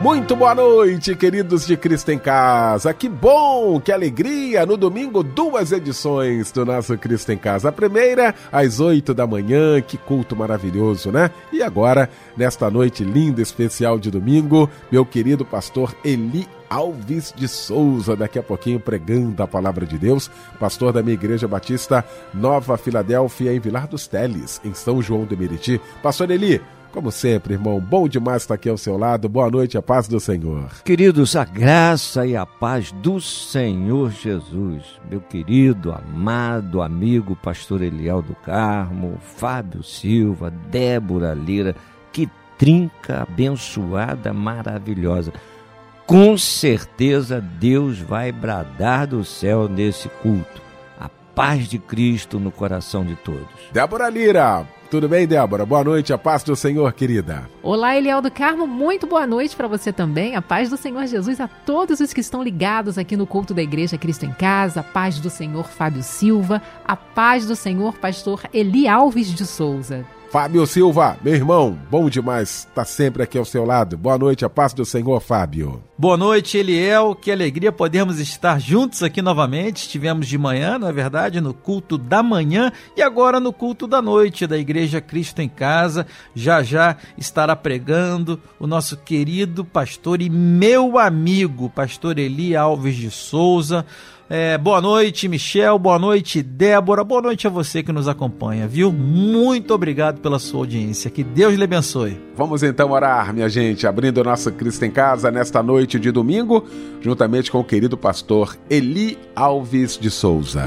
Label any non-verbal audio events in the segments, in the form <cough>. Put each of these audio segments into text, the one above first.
Muito boa noite, queridos de Cristo em Casa. Que bom, que alegria! No domingo, duas edições do nosso Cristo em Casa. A primeira, às oito da manhã, que culto maravilhoso, né? E agora, nesta noite linda, especial de domingo, meu querido pastor Eli Alves de Souza, daqui a pouquinho pregando a palavra de Deus, pastor da minha igreja batista Nova Filadélfia, em Vilar dos Teles, em São João de Meriti. Pastor Eli, como sempre, irmão, bom demais estar aqui ao seu lado. Boa noite, a paz do Senhor. Queridos, a graça e a paz do Senhor Jesus. Meu querido, amado amigo, pastor Eliel do Carmo, Fábio Silva, Débora Lira, que trinca abençoada, maravilhosa. Com certeza Deus vai bradar do céu nesse culto. A paz de Cristo no coração de todos. Débora Lira, tudo bem, Débora? Boa noite, a paz do Senhor, querida. Olá, Eliel do Carmo, muito boa noite para você também. A paz do Senhor Jesus a todos os que estão ligados aqui no culto da Igreja Cristo em Casa. A paz do Senhor Fábio Silva. A paz do Senhor Pastor Eli Alves de Souza. Fábio Silva, meu irmão, bom demais estar tá sempre aqui ao seu lado. Boa noite, a paz do Senhor, Fábio. Boa noite, Eliel. Que alegria podermos estar juntos aqui novamente. Estivemos de manhã, na é verdade, no culto da manhã e agora no culto da noite da Igreja Cristo em Casa. Já já estará pregando o nosso querido pastor e meu amigo, pastor Eli Alves de Souza é, boa noite, Michel. Boa noite, Débora. Boa noite a você que nos acompanha, viu? Muito obrigado pela sua audiência. Que Deus lhe abençoe. Vamos então orar, minha gente, abrindo nosso Cristo em Casa nesta noite de domingo, juntamente com o querido pastor Eli Alves de Souza.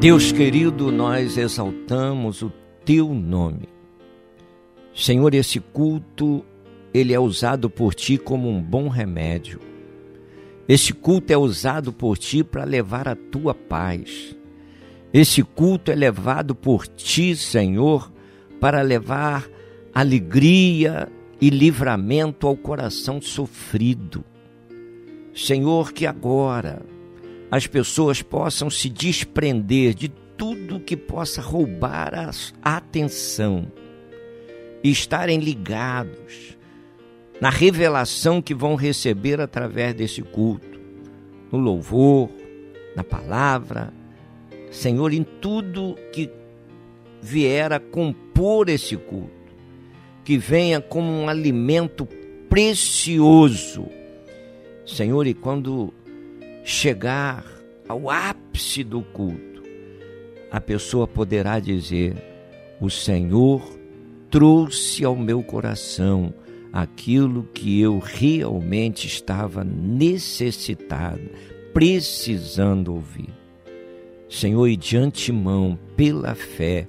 Deus querido, nós exaltamos o teu nome. Senhor, esse culto ele é usado por ti como um bom remédio. Esse culto é usado por ti para levar a tua paz. Esse culto é levado por ti, Senhor, para levar alegria e livramento ao coração sofrido. Senhor, que agora as pessoas possam se desprender de tudo que possa roubar a atenção e estarem ligados na revelação que vão receber através desse culto, no louvor, na palavra, Senhor, em tudo que vier a compor esse culto, que venha como um alimento precioso. Senhor, e quando chegar ao ápice do culto, a pessoa poderá dizer: O Senhor trouxe ao meu coração aquilo que eu realmente estava necessitado, precisando ouvir. Senhor, e de antemão, pela fé,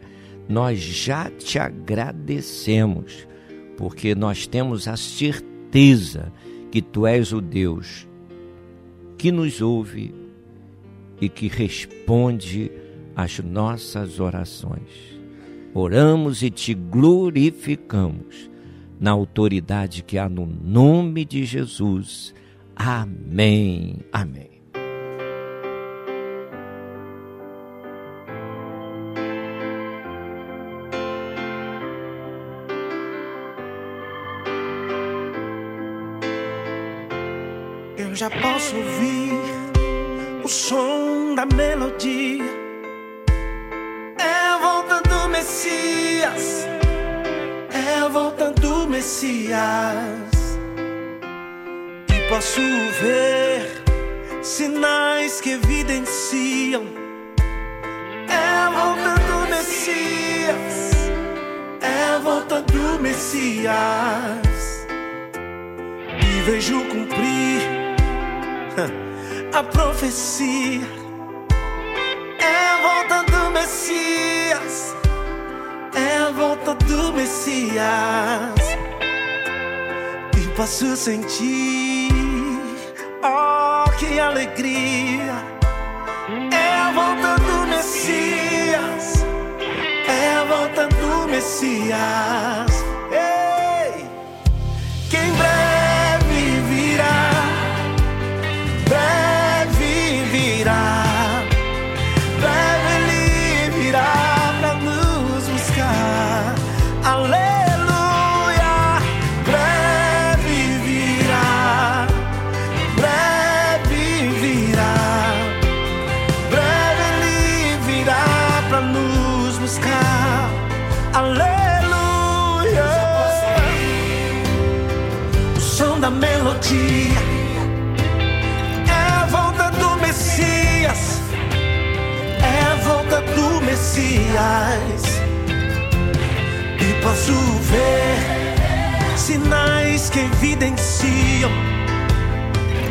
nós já te agradecemos, porque nós temos a certeza que tu és o Deus que nos ouve e que responde às nossas orações. Oramos e te glorificamos na autoridade que há no nome de Jesus. Amém. Amém. Eu já posso ouvir o som da melodia. Messias. E posso ver sinais que evidenciam. É a volta do Messias. É a volta do Messias. E vejo cumprir <laughs> a profecia. É a volta do Messias é a volta do Messias posso sentir, oh que alegria, volta do Messias. É a volta do Messias. Melodia é a volta do Messias. É a volta do Messias. E posso ver sinais que evidenciam.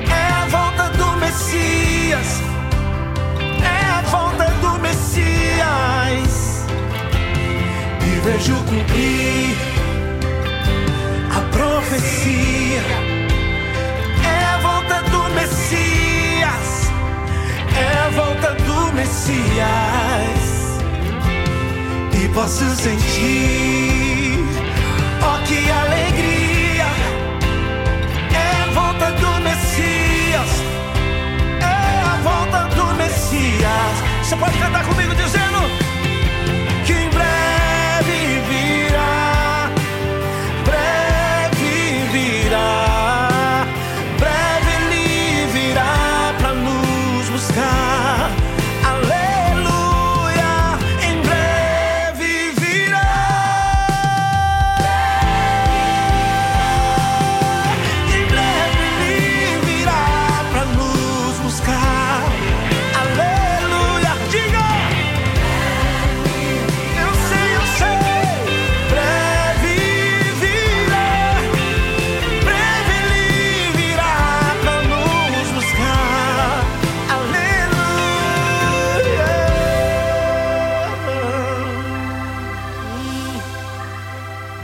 É a volta do Messias. É a volta do Messias. E vejo cumprir a profecia. Volta do Messias. E posso sentir, oh que alegria. É a volta do Messias. É a volta do Messias. Você pode cantar comigo dizendo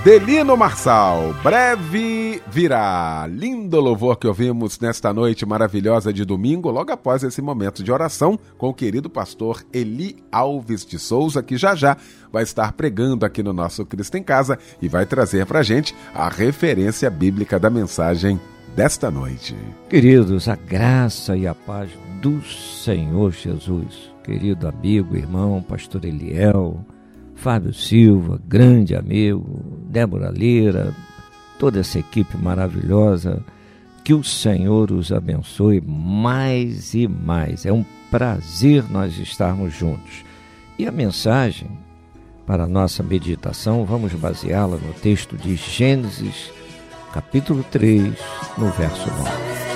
Delino Marçal, breve virá. Lindo louvor que ouvimos nesta noite maravilhosa de domingo, logo após esse momento de oração com o querido pastor Eli Alves de Souza, que já já vai estar pregando aqui no nosso Cristo em Casa e vai trazer pra gente a referência bíblica da mensagem desta noite. Queridos, a graça e a paz do Senhor Jesus, querido amigo, irmão, pastor Eliel, Fábio Silva, grande amigo, Débora Lira, toda essa equipe maravilhosa, que o Senhor os abençoe mais e mais. É um prazer nós estarmos juntos. E a mensagem para a nossa meditação, vamos baseá-la no texto de Gênesis, capítulo 3, no verso 9.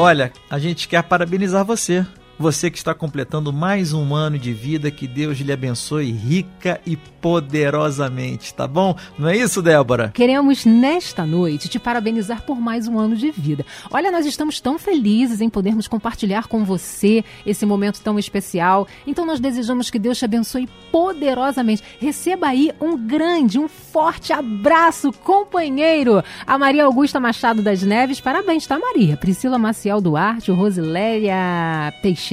Olha, a gente quer parabenizar você. Você que está completando mais um ano de vida, que Deus lhe abençoe rica e poderosamente, tá bom? Não é isso, Débora? Queremos nesta noite te parabenizar por mais um ano de vida. Olha, nós estamos tão felizes em podermos compartilhar com você esse momento tão especial. Então nós desejamos que Deus te abençoe poderosamente. Receba aí um grande, um forte abraço, companheiro. A Maria Augusta Machado das Neves, parabéns, tá, Maria? Priscila Maciel Duarte, Rosiléia Teixeira,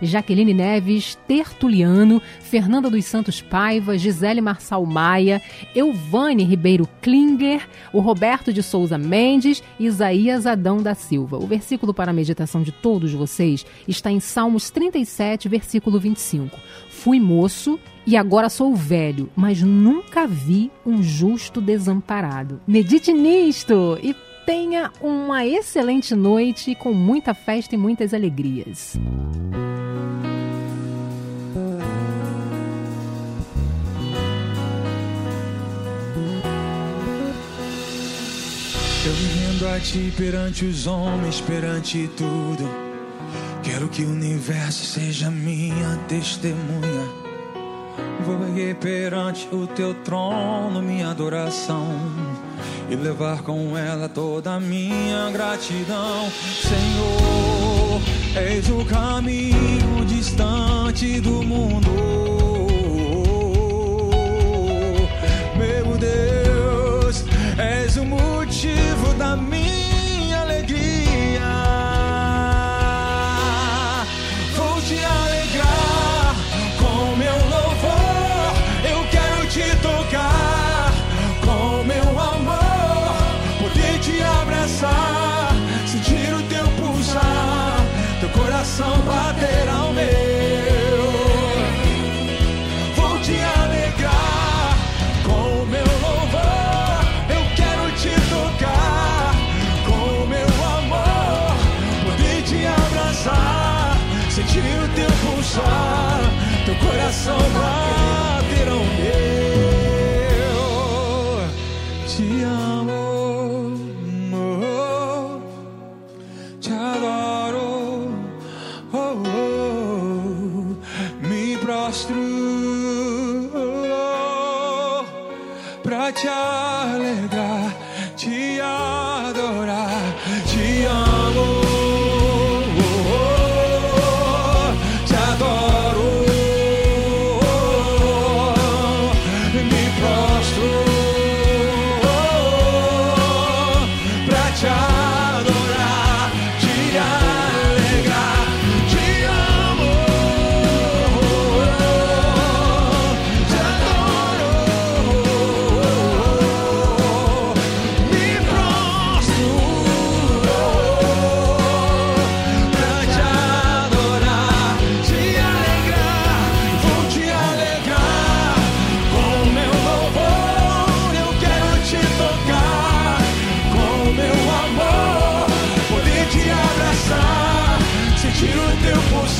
Jaqueline Neves, Tertuliano, Fernanda dos Santos Paiva, Gisele Marçal Maia, Elvane Ribeiro Klinger, o Roberto de Souza Mendes e Isaías Adão da Silva. O versículo para a meditação de todos vocês está em Salmos 37, versículo 25. Fui moço e agora sou velho, mas nunca vi um justo desamparado. Medite nisto e tenha uma excelente noite com muita festa e muitas alegrias. Eu me rendo a ti perante os homens, perante tudo. Quero que o universo seja minha testemunha. Vou erguer perante o teu trono minha adoração e levar com ela toda a minha gratidão. Senhor, eis o caminho distante do mundo. Meu Deus, és o motivo da minha pulsar, teu coração bater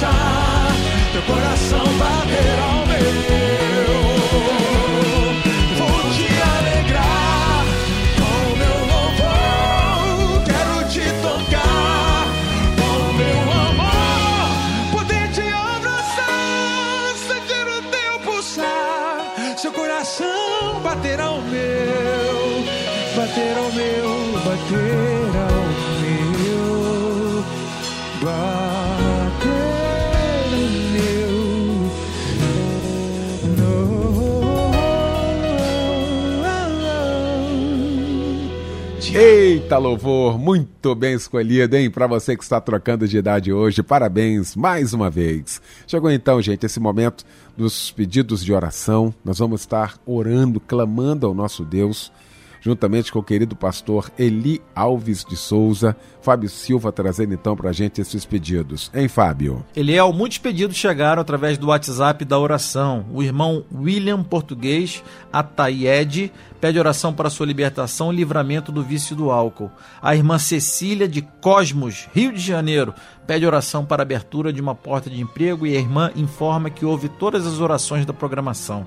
teu Eita louvor, muito bem escolhido, hein? Para você que está trocando de idade hoje, parabéns mais uma vez. Chegou então, gente, esse momento dos pedidos de oração. Nós vamos estar orando, clamando ao nosso Deus, juntamente com o querido pastor Eli Alves de Souza, Fábio Silva trazendo então para a gente esses pedidos. Hein, Fábio? Eliel, muitos pedidos chegaram através do WhatsApp da oração. O irmão William Português Ataiede pede oração para sua libertação e livramento do vício do álcool. A irmã Cecília de Cosmos, Rio de Janeiro, pede oração para a abertura de uma porta de emprego e a irmã informa que ouve todas as orações da programação.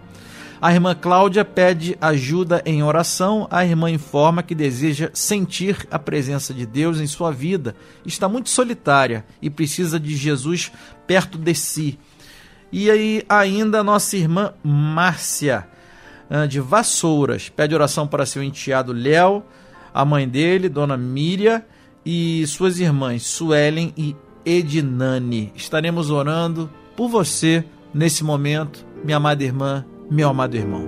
A irmã Cláudia pede ajuda em oração. A irmã informa que deseja sentir a presença de Deus em sua vida. Está muito solitária e precisa de Jesus perto de si. E aí, ainda nossa irmã Márcia, ah, de Vassouras, pede oração para seu enteado Léo, a mãe dele, Dona Míria, e suas irmãs Suelen e Edinane. Estaremos orando por você nesse momento, minha amada irmã, meu amado irmão.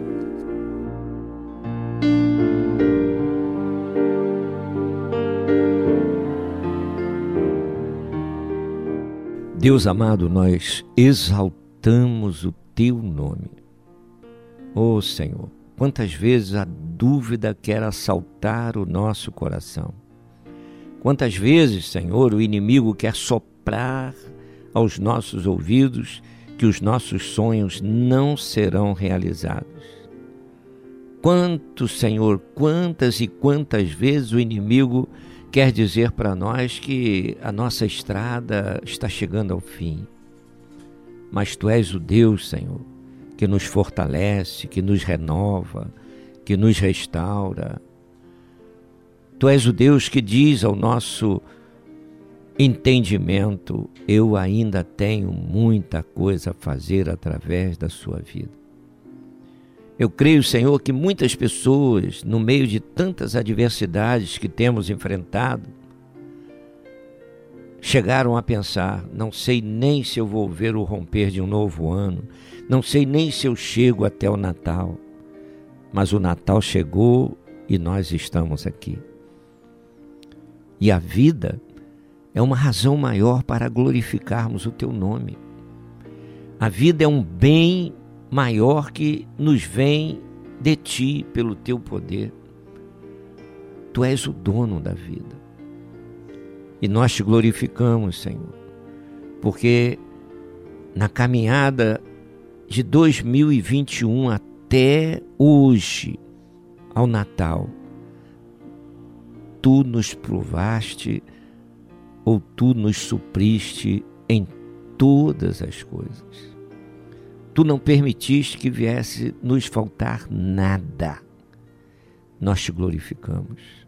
Deus amado, nós exaltamos o teu nome. Ó Senhor, quantas vezes a dúvida quer assaltar o nosso coração. Quantas vezes, Senhor, o inimigo quer soprar aos nossos ouvidos que os nossos sonhos não serão realizados. Quanto, Senhor, quantas e quantas vezes o inimigo quer dizer para nós que a nossa estrada está chegando ao fim. Mas tu és o Deus, Senhor, que nos fortalece, que nos renova, que nos restaura. Tu és o Deus que diz ao nosso entendimento: eu ainda tenho muita coisa a fazer através da sua vida. Eu creio, Senhor, que muitas pessoas, no meio de tantas adversidades que temos enfrentado, chegaram a pensar: não sei nem se eu vou ver o romper de um novo ano, não sei nem se eu chego até o Natal. Mas o Natal chegou e nós estamos aqui. E a vida é uma razão maior para glorificarmos o teu nome. A vida é um bem maior que nos vem de ti pelo teu poder. Tu és o dono da vida. E nós te glorificamos, Senhor, porque na caminhada de 2021 até hoje, ao Natal, tu nos provaste ou tu nos supriste em todas as coisas. Tu não permitiste que viesse nos faltar nada. Nós te glorificamos.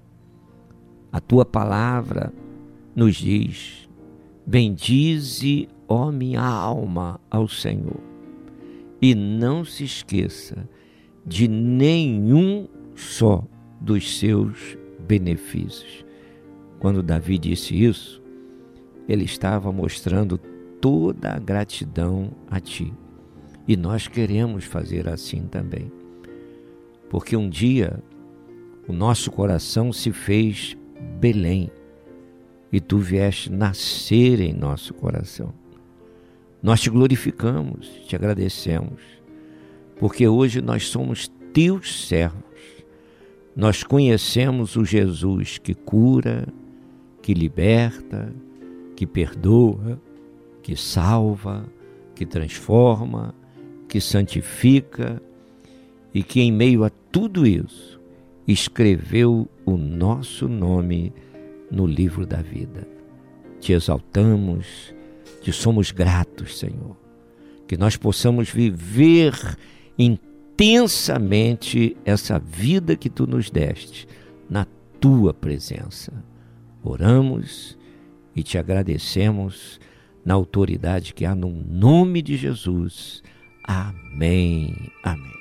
A tua palavra nos diz: Bendize, ó minha alma, ao Senhor, e não se esqueça de nenhum só dos seus benefícios. Quando Davi disse isso, ele estava mostrando toda a gratidão a ti. E nós queremos fazer assim também. Porque um dia o nosso coração se fez Belém e tu vieste nascer em nosso coração. Nós te glorificamos, te agradecemos, porque hoje nós somos teus servos nós conhecemos o Jesus que cura, que liberta, que perdoa, que salva, que transforma, que santifica e que, em meio a tudo isso, escreveu o nosso nome no livro da vida. Te exaltamos, te somos gratos, Senhor. Que nós possamos viver intensamente essa vida que tu nos deste na tua presença. Oramos e te agradecemos na autoridade que há no nome de Jesus. Amém. Amém.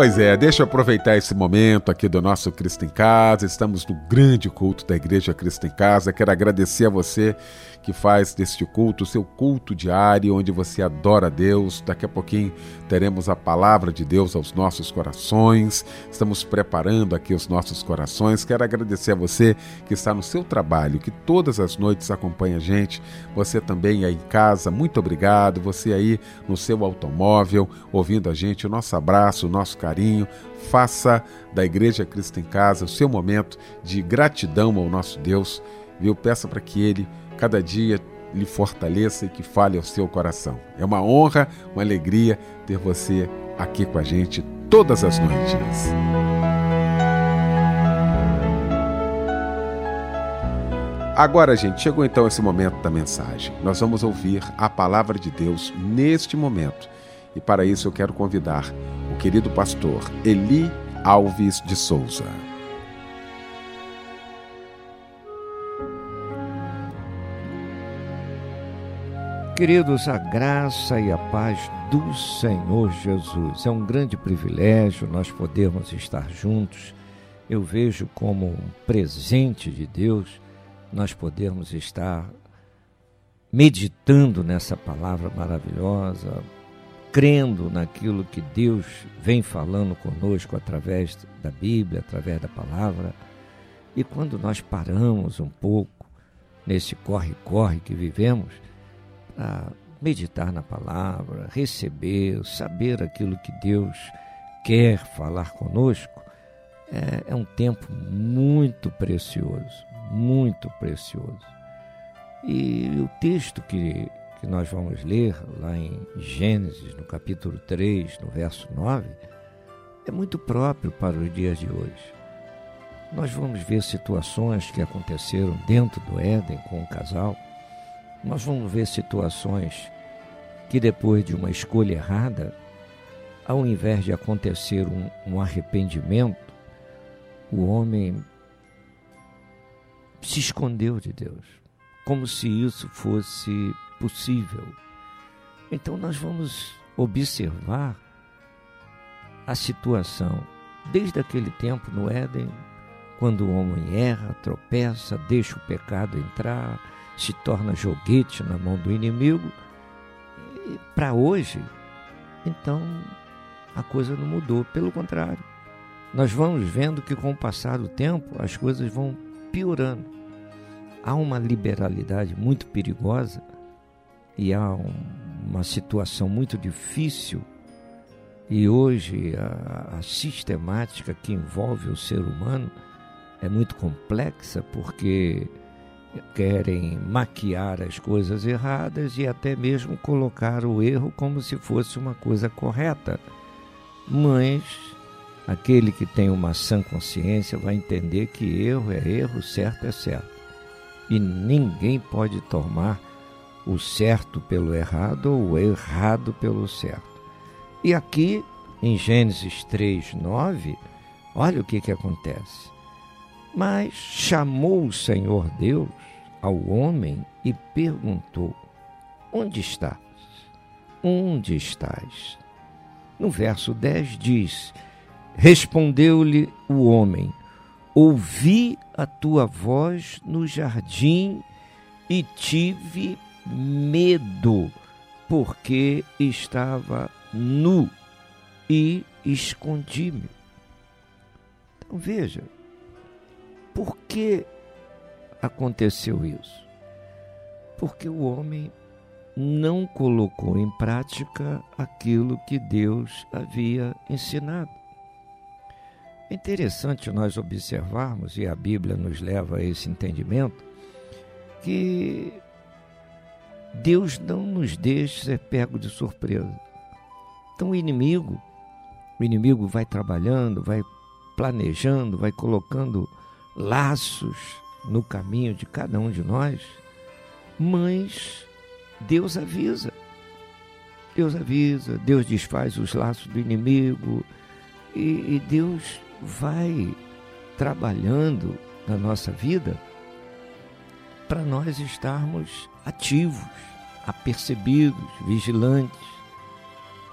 Pois é, deixa eu aproveitar esse momento aqui do nosso Cristo em Casa. Estamos no grande culto da Igreja Cristo em Casa. Quero agradecer a você que faz deste culto o seu culto diário, onde você adora Deus. Daqui a pouquinho teremos a palavra de Deus aos nossos corações. Estamos preparando aqui os nossos corações. Quero agradecer a você que está no seu trabalho, que todas as noites acompanha a gente. Você também aí em casa, muito obrigado. Você aí no seu automóvel, ouvindo a gente. O nosso abraço, o nosso carinho. Faça da Igreja Cristo em Casa o seu momento de gratidão ao nosso Deus. Viu? Peça para que Ele, cada dia, lhe fortaleça e que fale ao seu coração. É uma honra, uma alegria ter você aqui com a gente todas as noites. Agora, gente, chegou então esse momento da mensagem. Nós vamos ouvir a palavra de Deus neste momento. E para isso eu quero convidar o querido pastor Eli Alves de Souza. Queridos, a graça e a paz do Senhor Jesus. É um grande privilégio nós podermos estar juntos. Eu vejo como um presente de Deus nós podermos estar meditando nessa palavra maravilhosa, crendo naquilo que Deus vem falando conosco através da Bíblia, através da palavra. E quando nós paramos um pouco nesse corre-corre que vivemos, para meditar na palavra, receber, saber aquilo que Deus quer falar conosco, é, é um tempo muito precioso, muito precioso. E o texto que, que nós vamos ler lá em Gênesis, no capítulo 3, no verso 9, é muito próprio para os dias de hoje. Nós vamos ver situações que aconteceram dentro do Éden com o casal. Nós vamos ver situações que, depois de uma escolha errada, ao invés de acontecer um, um arrependimento, o homem se escondeu de Deus, como se isso fosse possível. Então, nós vamos observar a situação desde aquele tempo no Éden, quando o homem erra, tropeça, deixa o pecado entrar, se torna joguete na mão do inimigo. E para hoje, então a coisa não mudou, pelo contrário. Nós vamos vendo que com o passar do tempo as coisas vão piorando. Há uma liberalidade muito perigosa e há um, uma situação muito difícil. E hoje a, a sistemática que envolve o ser humano é muito complexa porque querem maquiar as coisas erradas e até mesmo colocar o erro como se fosse uma coisa correta. Mas Aquele que tem uma sã consciência vai entender que erro é erro, certo é certo. E ninguém pode tomar o certo pelo errado ou o errado pelo certo. E aqui, em Gênesis 3, 9, olha o que, que acontece. Mas chamou o Senhor Deus ao homem e perguntou: Onde estás? Onde estás? No verso 10 diz: Respondeu-lhe o homem: Ouvi a tua voz no jardim e tive medo, porque estava nu e escondi-me. Então veja, por que aconteceu isso? Porque o homem não colocou em prática aquilo que Deus havia ensinado. É interessante nós observarmos, e a Bíblia nos leva a esse entendimento, que Deus não nos deixa ser pego de surpresa. Então o inimigo, o inimigo vai trabalhando, vai planejando, vai colocando laços no caminho de cada um de nós, mas Deus avisa. Deus avisa, Deus desfaz os laços do inimigo e, e Deus vai trabalhando na nossa vida para nós estarmos ativos, apercebidos, vigilantes.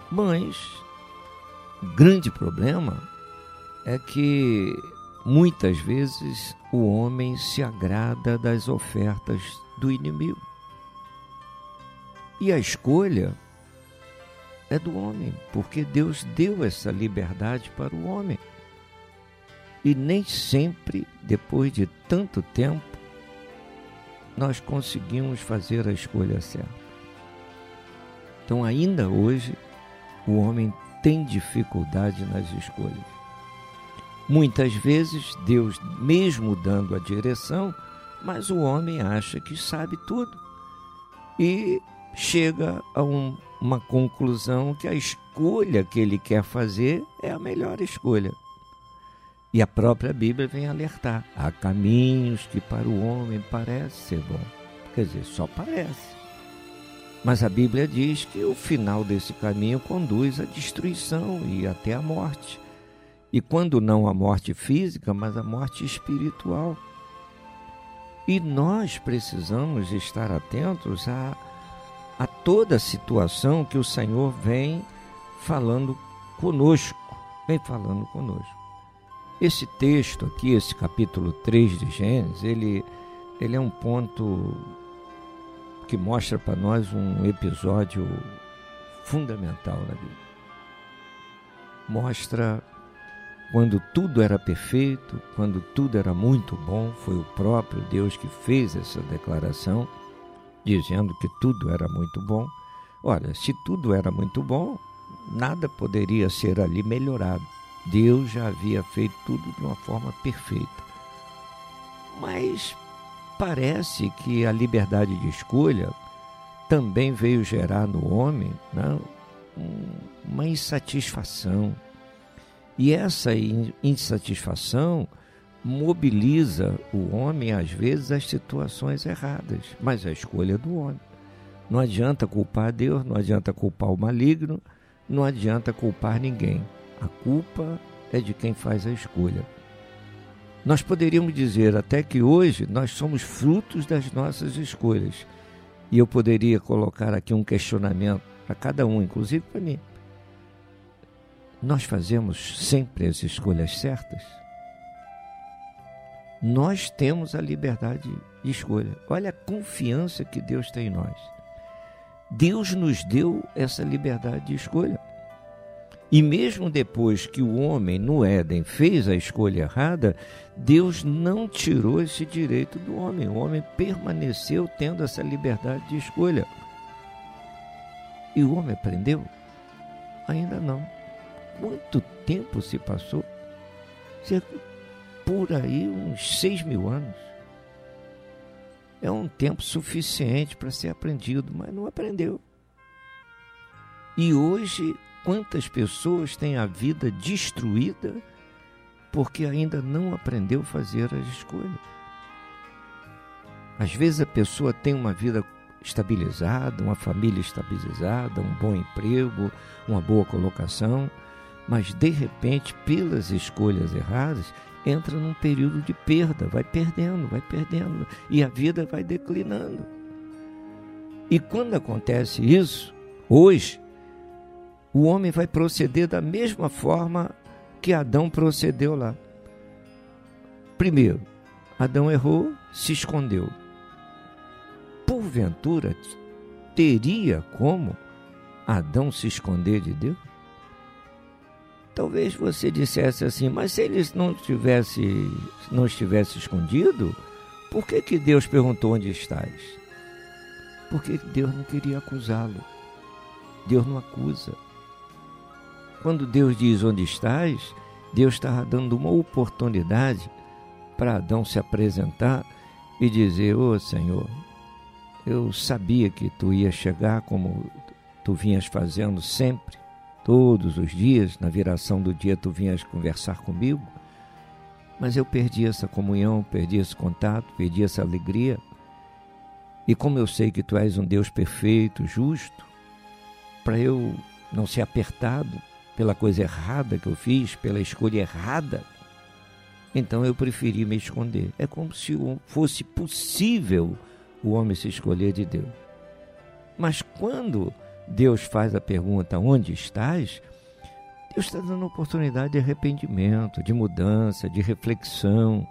Mas o grande problema é que muitas vezes o homem se agrada das ofertas do inimigo. E a escolha é do homem, porque Deus deu essa liberdade para o homem. E nem sempre, depois de tanto tempo, nós conseguimos fazer a escolha certa. Então, ainda hoje, o homem tem dificuldade nas escolhas. Muitas vezes, Deus, mesmo dando a direção, mas o homem acha que sabe tudo. E chega a um, uma conclusão que a escolha que ele quer fazer é a melhor escolha. E a própria Bíblia vem alertar: há caminhos que para o homem parece ser bom. Quer dizer, só parece. Mas a Bíblia diz que o final desse caminho conduz à destruição e até à morte. E quando não a morte física, mas a morte espiritual. E nós precisamos estar atentos a a toda situação que o Senhor vem falando conosco, vem falando conosco. Esse texto aqui, esse capítulo 3 de Gênesis, ele, ele é um ponto que mostra para nós um episódio fundamental na Bíblia. Mostra quando tudo era perfeito, quando tudo era muito bom, foi o próprio Deus que fez essa declaração dizendo que tudo era muito bom. Ora, se tudo era muito bom, nada poderia ser ali melhorado. Deus já havia feito tudo de uma forma perfeita. Mas parece que a liberdade de escolha também veio gerar no homem né, uma insatisfação. E essa insatisfação mobiliza o homem, às vezes, às situações erradas, mas a escolha é do homem. Não adianta culpar Deus, não adianta culpar o maligno, não adianta culpar ninguém. A culpa é de quem faz a escolha. Nós poderíamos dizer até que hoje nós somos frutos das nossas escolhas. E eu poderia colocar aqui um questionamento para cada um, inclusive para mim. Nós fazemos sempre as escolhas certas? nós temos a liberdade de escolha. Olha a confiança que Deus tem em nós. Deus nos deu essa liberdade de escolha. E mesmo depois que o homem no Éden fez a escolha errada, Deus não tirou esse direito do homem. O homem permaneceu tendo essa liberdade de escolha. E o homem aprendeu? Ainda não. Quanto tempo se passou? por aí uns seis mil anos. É um tempo suficiente para ser aprendido, mas não aprendeu. E hoje, quantas pessoas têm a vida destruída porque ainda não aprendeu a fazer as escolhas? Às vezes a pessoa tem uma vida estabilizada, uma família estabilizada, um bom emprego, uma boa colocação, mas de repente, pelas escolhas erradas, entra num período de perda, vai perdendo, vai perdendo, e a vida vai declinando. E quando acontece isso, hoje, o homem vai proceder da mesma forma que Adão procedeu lá. Primeiro, Adão errou, se escondeu. Porventura, teria como Adão se esconder de Deus? Talvez você dissesse assim, mas se ele não estivesse, não estivesse escondido, por que, que Deus perguntou onde estás? Porque Deus não queria acusá-lo. Deus não acusa. Quando Deus diz onde estás, Deus estava dando uma oportunidade para Adão se apresentar e dizer: Ô oh, Senhor, eu sabia que tu ia chegar como tu vinhas fazendo sempre, todos os dias, na viração do dia tu vinhas conversar comigo, mas eu perdi essa comunhão, perdi esse contato, perdi essa alegria. E como eu sei que tu és um Deus perfeito, justo, para eu não ser apertado, pela coisa errada que eu fiz, pela escolha errada, então eu preferi me esconder. É como se fosse possível o homem se escolher de Deus. Mas quando Deus faz a pergunta: onde estás? Deus está dando oportunidade de arrependimento, de mudança, de reflexão,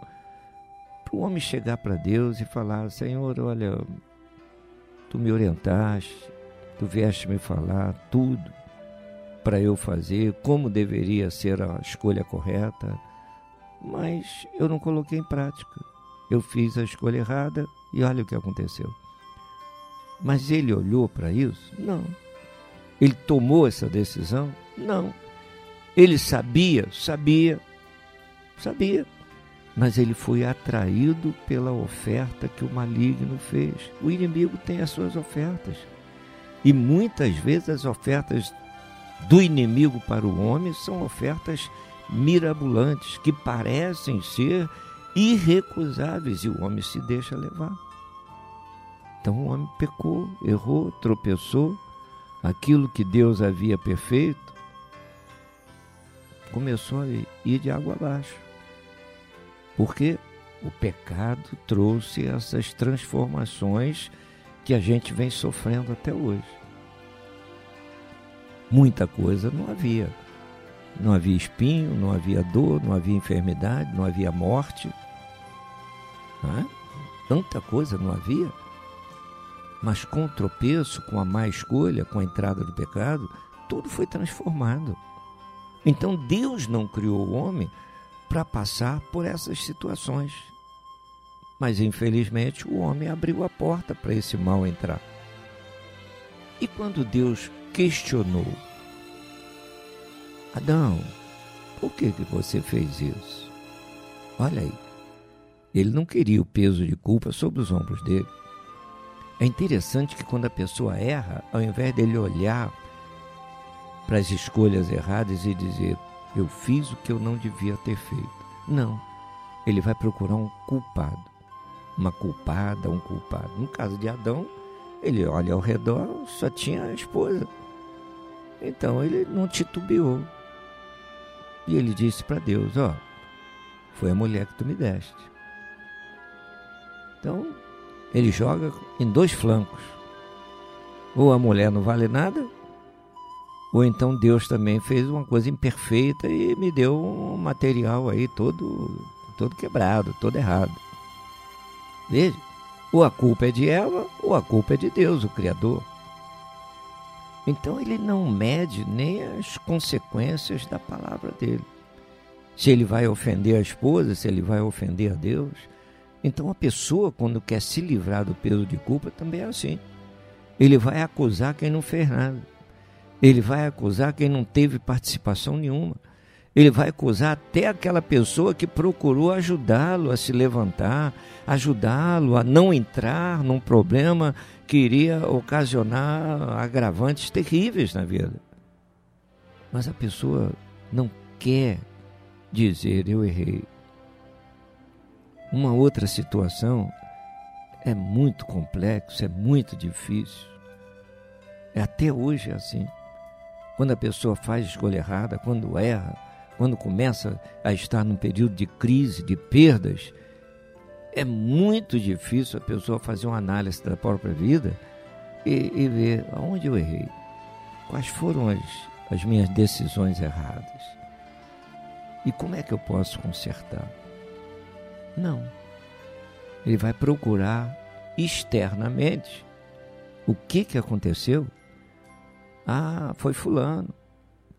para o homem chegar para Deus e falar: Senhor, olha, tu me orientaste, tu vieste me falar tudo para eu fazer, como deveria ser a escolha correta, mas eu não coloquei em prática. Eu fiz a escolha errada e olha o que aconteceu. Mas ele olhou para isso? Não. Ele tomou essa decisão? Não. Ele sabia? Sabia. Sabia. Mas ele foi atraído pela oferta que o maligno fez. O inimigo tem as suas ofertas. E muitas vezes as ofertas do inimigo para o homem são ofertas mirabolantes que parecem ser irrecusáveis e o homem se deixa levar. Então o homem pecou, errou, tropeçou, aquilo que Deus havia perfeito começou a ir de água abaixo. Porque o pecado trouxe essas transformações que a gente vem sofrendo até hoje muita coisa não havia. Não havia espinho, não havia dor, não havia enfermidade, não havia morte. É? Tanta coisa não havia. Mas com o tropeço, com a má escolha, com a entrada do pecado, tudo foi transformado. Então Deus não criou o homem para passar por essas situações. Mas infelizmente o homem abriu a porta para esse mal entrar. E quando Deus questionou: Adão, por que, que você fez isso? Olha aí, ele não queria o peso de culpa sobre os ombros dele. É interessante que quando a pessoa erra, ao invés dele olhar para as escolhas erradas e dizer, eu fiz o que eu não devia ter feito. Não. Ele vai procurar um culpado. Uma culpada, um culpado. No caso de Adão, ele olha ao redor, só tinha a esposa. Então ele não titubeou. E ele disse para Deus: Ó, foi a mulher que tu me deste. Então ele joga em dois flancos. Ou a mulher não vale nada, ou então Deus também fez uma coisa imperfeita e me deu um material aí todo, todo quebrado, todo errado. Veja, ou a culpa é de Eva, ou a culpa é de Deus, o Criador. Então ele não mede nem as consequências da palavra dele. Se ele vai ofender a esposa, se ele vai ofender a Deus. Então a pessoa, quando quer se livrar do peso de culpa, também é assim. Ele vai acusar quem não fez nada. Ele vai acusar quem não teve participação nenhuma. Ele vai acusar até aquela pessoa que procurou ajudá-lo a se levantar, ajudá-lo a não entrar num problema que iria ocasionar agravantes terríveis na vida. Mas a pessoa não quer dizer eu errei. Uma outra situação é muito complexo, é muito difícil. É até hoje assim. Quando a pessoa faz escolha errada, quando erra, quando começa a estar num período de crise, de perdas, é muito difícil a pessoa fazer uma análise da própria vida e, e ver aonde eu errei, quais foram as, as minhas decisões erradas e como é que eu posso consertar. Não. Ele vai procurar externamente o que, que aconteceu. Ah, foi Fulano,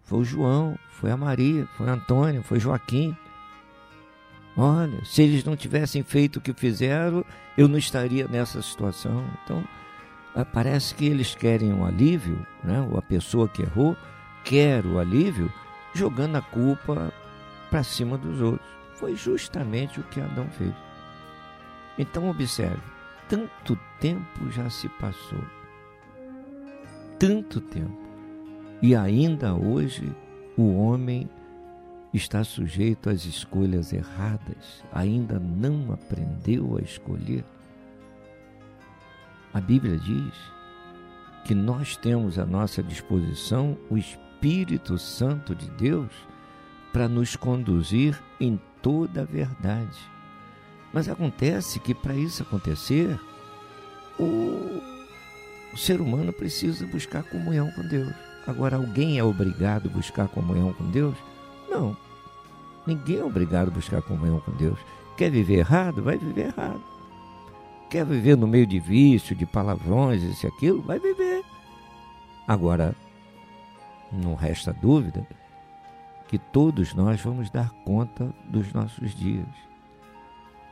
foi o João, foi a Maria, foi Antônio, foi Joaquim. Olha, se eles não tivessem feito o que fizeram, eu não estaria nessa situação. Então, ah, parece que eles querem um alívio, né? ou a pessoa que errou quer o alívio, jogando a culpa para cima dos outros. Foi justamente o que Adão fez. Então, observe: tanto tempo já se passou. Tanto tempo. E ainda hoje o homem está sujeito às escolhas erradas, ainda não aprendeu a escolher. A Bíblia diz que nós temos à nossa disposição o Espírito Santo de Deus para nos conduzir em toda a verdade. Mas acontece que para isso acontecer, o, o ser humano precisa buscar comunhão com Deus. Agora, alguém é obrigado a buscar comunhão com Deus? Não. Ninguém é obrigado a buscar comunhão com Deus. Quer viver errado? Vai viver errado. Quer viver no meio de vício, de palavrões, isso e aquilo? Vai viver. Agora, não resta dúvida que todos nós vamos dar conta dos nossos dias.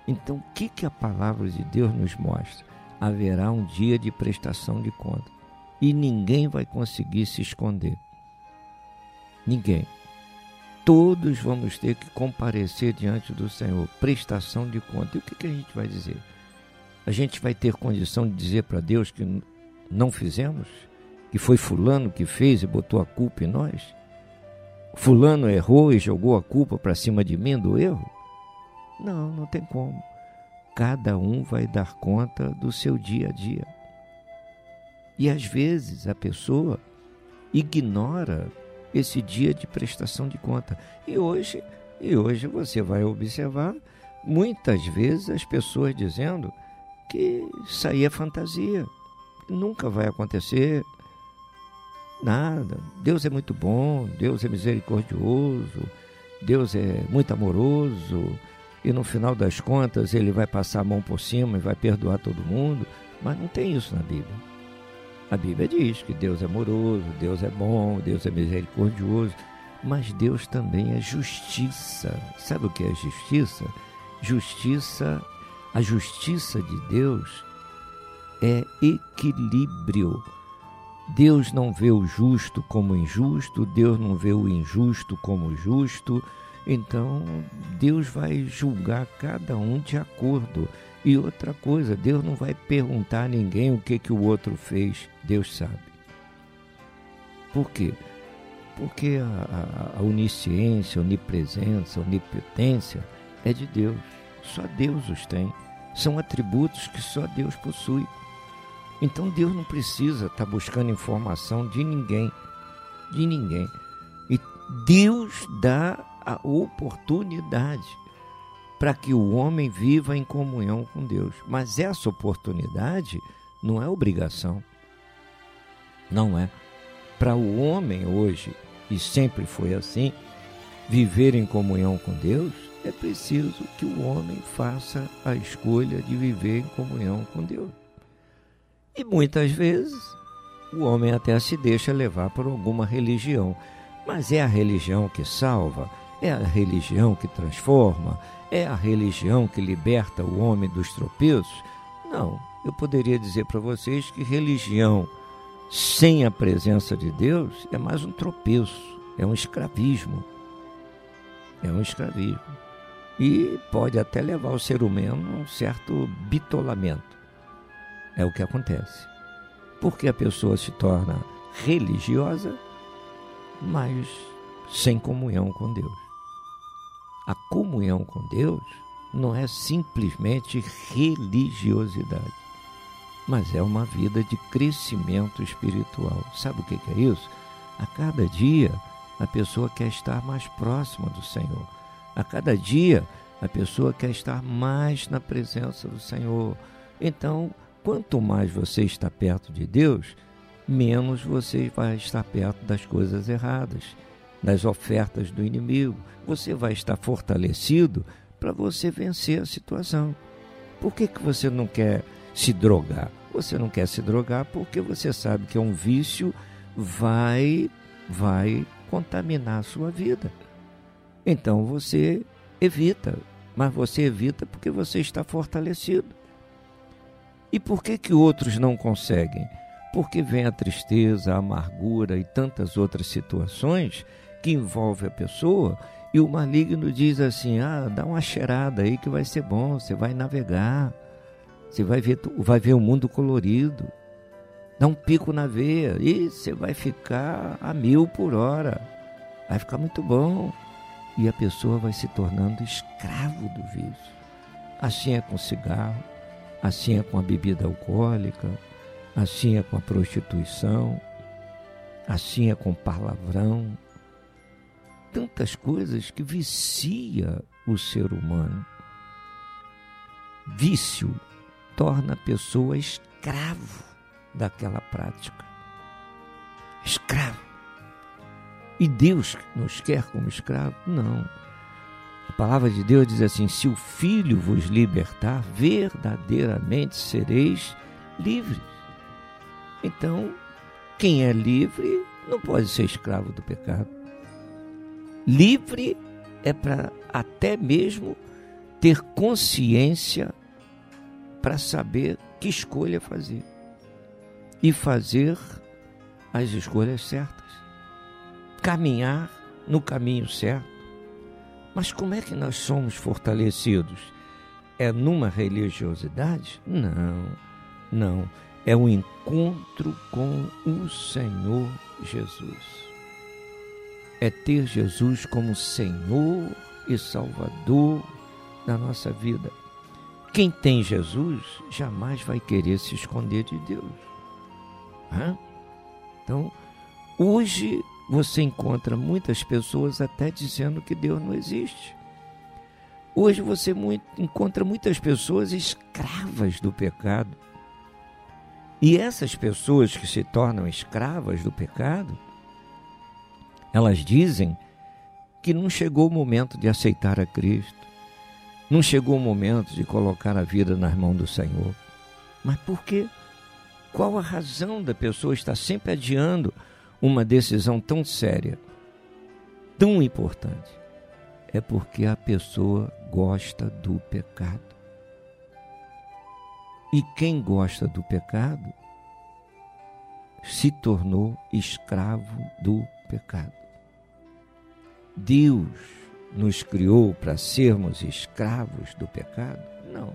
Então, o que, que a palavra de Deus nos mostra? Haverá um dia de prestação de conta e ninguém vai conseguir se esconder. Ninguém. Todos vamos ter que comparecer diante do Senhor, prestação de conta. E o que, que a gente vai dizer? A gente vai ter condição de dizer para Deus que não fizemos? Que foi Fulano que fez e botou a culpa em nós? Fulano errou e jogou a culpa para cima de mim do erro? Não, não tem como. Cada um vai dar conta do seu dia a dia. E às vezes a pessoa ignora esse dia de prestação de conta. E hoje, e hoje você vai observar muitas vezes as pessoas dizendo que isso aí é fantasia, nunca vai acontecer nada. Deus é muito bom, Deus é misericordioso, Deus é muito amoroso e no final das contas ele vai passar a mão por cima e vai perdoar todo mundo, mas não tem isso na Bíblia. A Bíblia diz que Deus é amoroso, Deus é bom, Deus é misericordioso, mas Deus também é justiça. Sabe o que é justiça? Justiça, a justiça de Deus é equilíbrio. Deus não vê o justo como injusto, Deus não vê o injusto como justo. Então, Deus vai julgar cada um de acordo. E outra coisa, Deus não vai perguntar a ninguém o que, que o outro fez, Deus sabe. Por quê? Porque a, a, a onisciência, onipresença, onipotência é de Deus. Só Deus os tem. São atributos que só Deus possui. Então Deus não precisa estar tá buscando informação de ninguém, de ninguém. E Deus dá a oportunidade para que o homem viva em comunhão com Deus. Mas essa oportunidade não é obrigação. Não é. Para o homem hoje, e sempre foi assim, viver em comunhão com Deus, é preciso que o homem faça a escolha de viver em comunhão com Deus. E muitas vezes o homem até se deixa levar por alguma religião, mas é a religião que salva, é a religião que transforma, é a religião que liberta o homem dos tropeços? Não, eu poderia dizer para vocês que religião sem a presença de Deus é mais um tropeço, é um escravismo. É um escravismo. E pode até levar o ser humano a um certo bitolamento. É o que acontece. Porque a pessoa se torna religiosa, mas sem comunhão com Deus. A comunhão com Deus não é simplesmente religiosidade, mas é uma vida de crescimento espiritual. Sabe o que é isso? A cada dia a pessoa quer estar mais próxima do Senhor. A cada dia a pessoa quer estar mais na presença do Senhor. Então, quanto mais você está perto de Deus, menos você vai estar perto das coisas erradas, das ofertas do inimigo. Você vai estar fortalecido para você vencer a situação. Por que, que você não quer se drogar? Você não quer se drogar porque você sabe que é um vício vai vai contaminar a sua vida. Então você evita, mas você evita porque você está fortalecido. E por que que outros não conseguem? Porque vem a tristeza, a amargura e tantas outras situações que envolvem a pessoa e o maligno diz assim: "Ah, dá uma cheirada aí que vai ser bom, você vai navegar. Você vai ver, vai ver o mundo colorido. Dá um pico na veia e você vai ficar a mil por hora. Vai ficar muito bom. E a pessoa vai se tornando escravo do vício. Assim é com cigarro, assim é com a bebida alcoólica, assim é com a prostituição, assim é com palavrão. Tantas coisas que vicia o ser humano. Vício torna a pessoa escravo daquela prática. Escravo. E Deus nos quer como escravo? Não. A palavra de Deus diz assim: se o Filho vos libertar, verdadeiramente sereis livres. Então, quem é livre não pode ser escravo do pecado. Livre é para até mesmo ter consciência para saber que escolha fazer e fazer as escolhas certas, caminhar no caminho certo. Mas como é que nós somos fortalecidos? É numa religiosidade? Não, não. É um encontro com o Senhor Jesus. É ter Jesus como Senhor e Salvador da nossa vida. Quem tem Jesus jamais vai querer se esconder de Deus. Hã? Então, hoje você encontra muitas pessoas até dizendo que Deus não existe. Hoje você muito, encontra muitas pessoas escravas do pecado. E essas pessoas que se tornam escravas do pecado, elas dizem que não chegou o momento de aceitar a Cristo, não chegou o momento de colocar a vida nas mãos do Senhor. Mas por quê? Qual a razão da pessoa estar sempre adiando uma decisão tão séria, tão importante? É porque a pessoa gosta do pecado. E quem gosta do pecado se tornou escravo do pecado. Deus nos criou para sermos escravos do pecado? Não.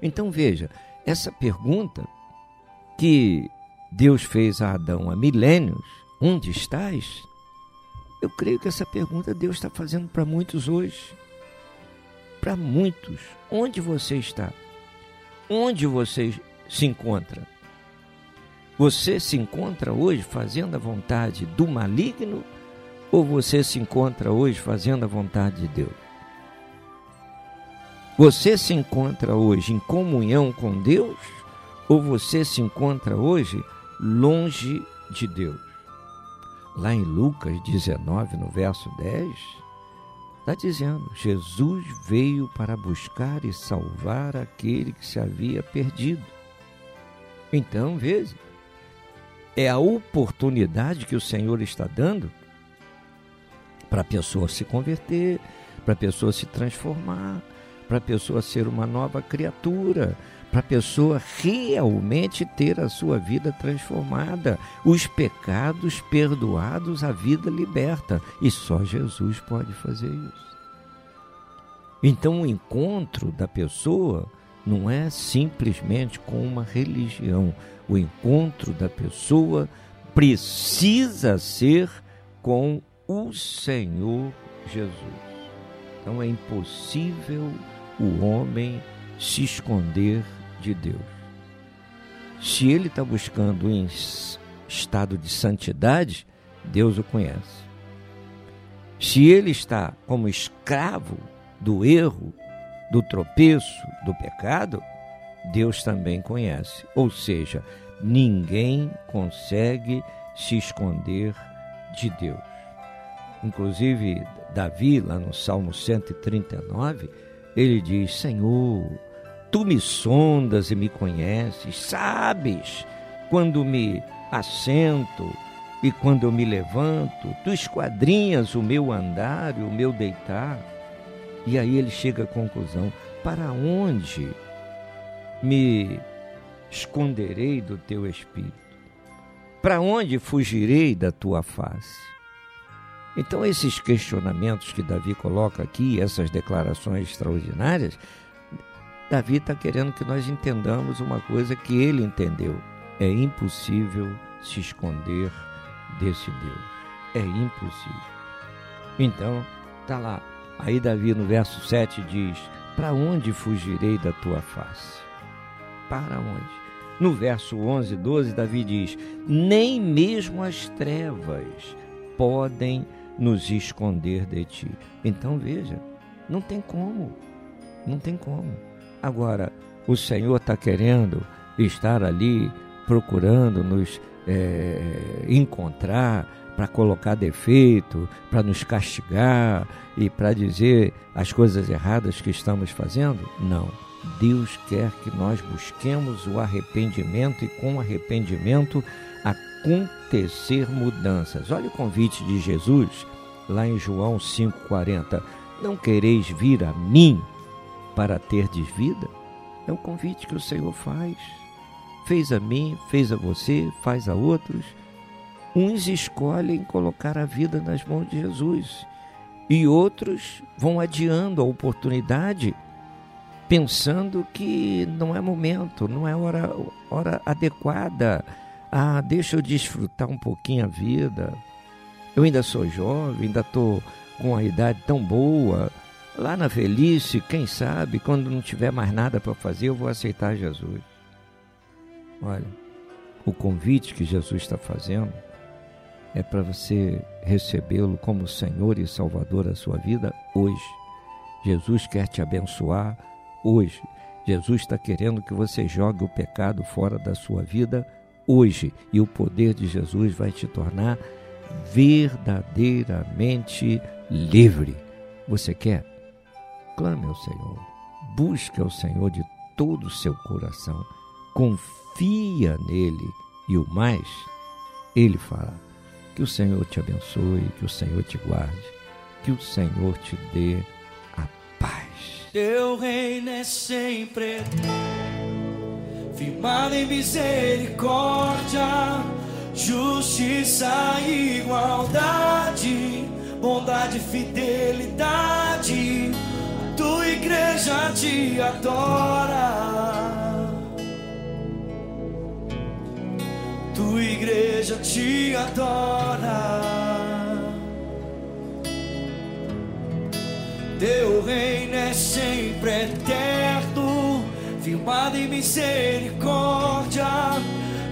Então veja, essa pergunta que Deus fez a Adão há milênios, onde estás? Eu creio que essa pergunta Deus está fazendo para muitos hoje. Para muitos. Onde você está? Onde você se encontra? Você se encontra hoje fazendo a vontade do maligno ou você se encontra hoje fazendo a vontade de Deus? Você se encontra hoje em comunhão com Deus ou você se encontra hoje longe de Deus? Lá em Lucas 19, no verso 10, está dizendo: Jesus veio para buscar e salvar aquele que se havia perdido. Então, veja, é a oportunidade que o Senhor está dando para a pessoa se converter, para a pessoa se transformar, para a pessoa ser uma nova criatura, para a pessoa realmente ter a sua vida transformada, os pecados perdoados, a vida liberta. E só Jesus pode fazer isso. Então, o encontro da pessoa não é simplesmente com uma religião. O encontro da pessoa precisa ser com o Senhor Jesus. Então é impossível o homem se esconder de Deus. Se ele está buscando em estado de santidade, Deus o conhece. Se ele está como escravo do erro, do tropeço, do pecado, Deus também conhece. Ou seja, ninguém consegue se esconder de Deus. Inclusive, Davi, lá no Salmo 139, ele diz: Senhor, tu me sondas e me conheces, sabes quando me assento e quando eu me levanto, tu esquadrinhas o meu andar e o meu deitar. E aí ele chega à conclusão: para onde me esconderei do teu espírito? Para onde fugirei da tua face? Então, esses questionamentos que Davi coloca aqui, essas declarações extraordinárias, Davi está querendo que nós entendamos uma coisa que ele entendeu: é impossível se esconder desse Deus. É impossível. Então, tá lá. Aí Davi no verso 7 diz: Para onde fugirei da tua face? Para onde? No verso 11 e 12, Davi diz: Nem mesmo as trevas podem nos esconder de ti. Então veja, não tem como, não tem como. Agora, o Senhor está querendo estar ali procurando nos é, encontrar para colocar defeito, para nos castigar e para dizer as coisas erradas que estamos fazendo? Não. Deus quer que nós busquemos o arrependimento e com arrependimento acontecer mudanças. Olha o convite de Jesus lá em João 5,40. Não quereis vir a mim para terdes vida? É o convite que o Senhor faz. Fez a mim, fez a você, faz a outros. Uns escolhem colocar a vida nas mãos de Jesus e outros vão adiando a oportunidade pensando que não é momento, não é hora, hora adequada. Ah, deixa eu desfrutar um pouquinho a vida. Eu ainda sou jovem, ainda estou com uma idade tão boa. Lá na velhice, quem sabe, quando não tiver mais nada para fazer, eu vou aceitar Jesus. Olha, o convite que Jesus está fazendo é para você recebê-lo como Senhor e Salvador da sua vida hoje. Jesus quer te abençoar hoje. Jesus está querendo que você jogue o pecado fora da sua vida hoje. E o poder de Jesus vai te tornar verdadeiramente livre. Você quer? Clame ao Senhor. Busque ao Senhor de todo o seu coração. Confia nele e o mais ele fará. Que o Senhor te abençoe, que o Senhor te guarde, que o Senhor te dê teu reino é sempre firmado em misericórdia, justiça e igualdade, bondade e fidelidade. Tua igreja te adora. Tua igreja te adora. Teu reino é sempre eterno, firmado em misericórdia,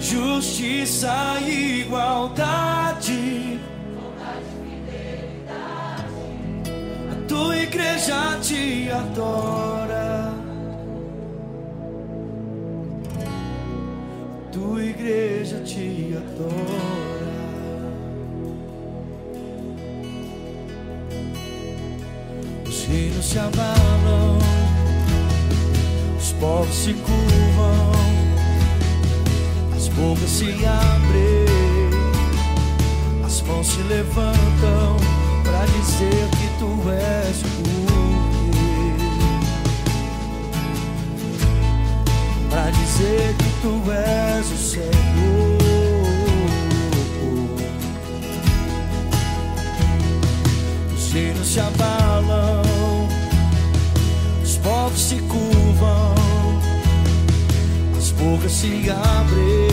justiça e igualdade. A tua igreja te adora. A tua igreja te adora. reinos se abalam, os povos se curvam, as bocas se abrem, as mãos se levantam para dizer que tu és o rei, para dizer que tu és o Senhor. reinos se abalam, os povos se curam se abrem,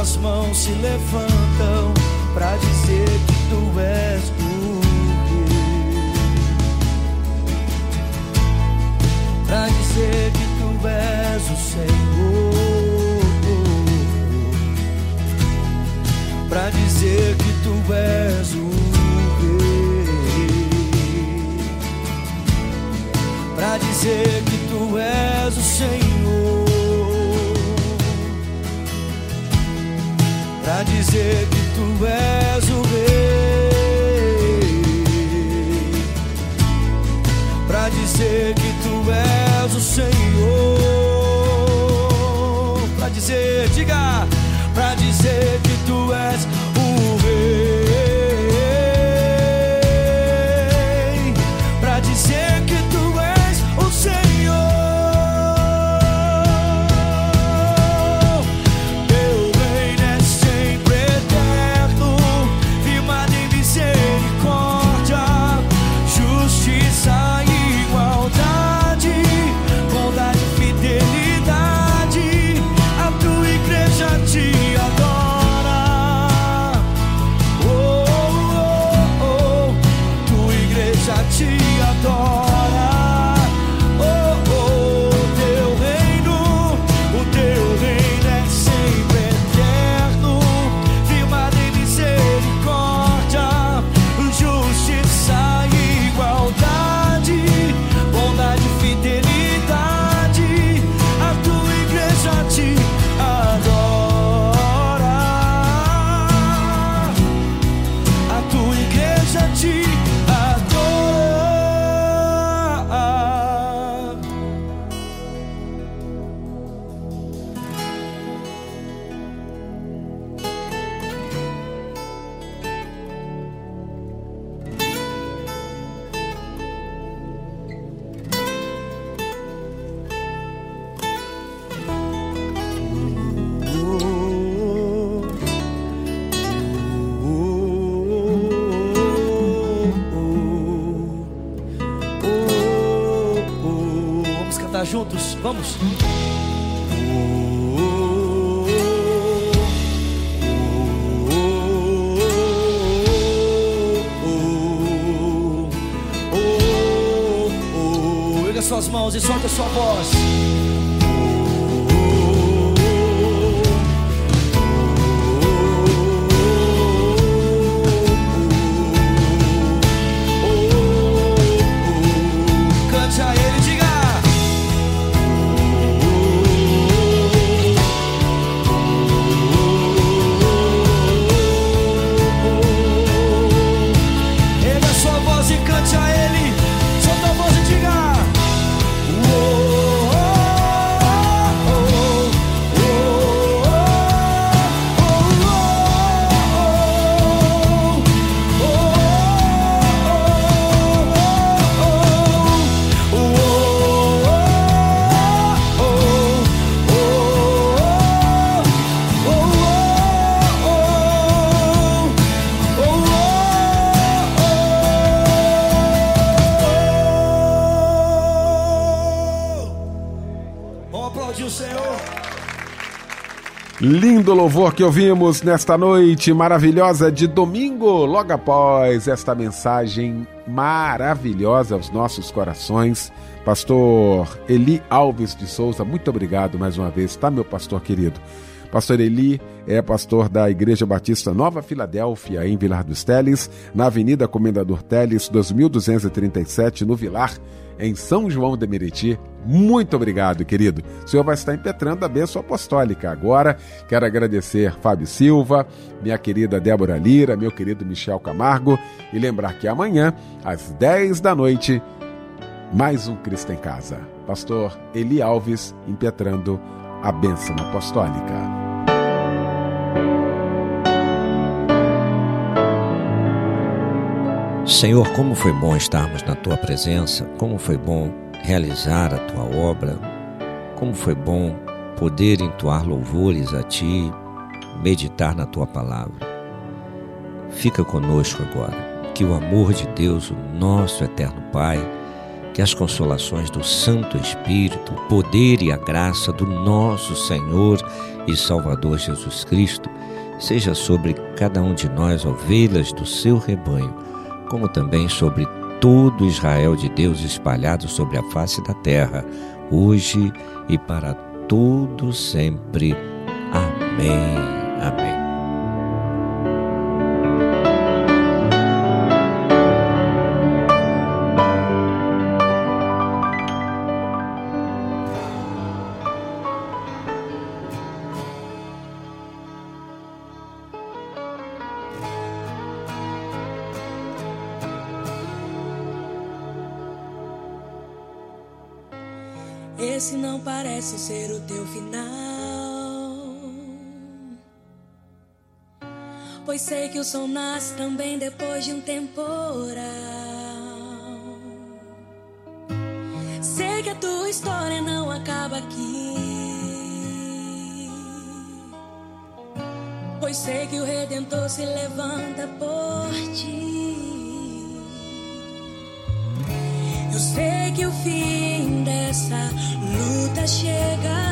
as mãos se levantam para dizer que tu és o Rei. Pra dizer que tu és o Senhor. Pra dizer que tu és o Rei. Pra dizer que tu és o Senhor. Que tu és o Rei pra dizer que tu és o Senhor. Pra dizer, diga, pra dizer que tu és Vamos. Erga suas mãos e solta sua voz. Lindo louvor que ouvimos nesta noite maravilhosa de domingo, logo após esta mensagem maravilhosa aos nossos corações. Pastor Eli Alves de Souza, muito obrigado mais uma vez, tá, meu pastor querido? Pastor Eli é pastor da Igreja Batista Nova Filadélfia, em Vilar dos Teles, na Avenida Comendador Teles, 2237, no Vilar, em São João de Meriti. Muito obrigado, querido. O senhor vai estar impetrando a bênção apostólica. Agora, quero agradecer Fábio Silva, minha querida Débora Lira, meu querido Michel Camargo e lembrar que amanhã, às 10 da noite, mais um Cristo em Casa. Pastor Eli Alves impetrando a bênção apostólica. Senhor, como foi bom estarmos na tua presença, como foi bom realizar a tua obra, como foi bom poder entoar louvores a Ti, meditar na Tua palavra. Fica conosco agora. Que o amor de Deus, o nosso eterno Pai, que as consolações do Santo Espírito, o poder e a graça do nosso Senhor e Salvador Jesus Cristo seja sobre cada um de nós, ovelhas do seu rebanho, como também sobre todo Israel de Deus espalhado sobre a face da terra, hoje e para todo sempre. Amém. Amém. Esse não parece ser o teu final. Pois sei que o sol nasce também depois de um temporal. Sei que a tua história não acaba aqui. Pois sei que o redentor se levanta por ti. Eu sei que o fim dessa luta. Chega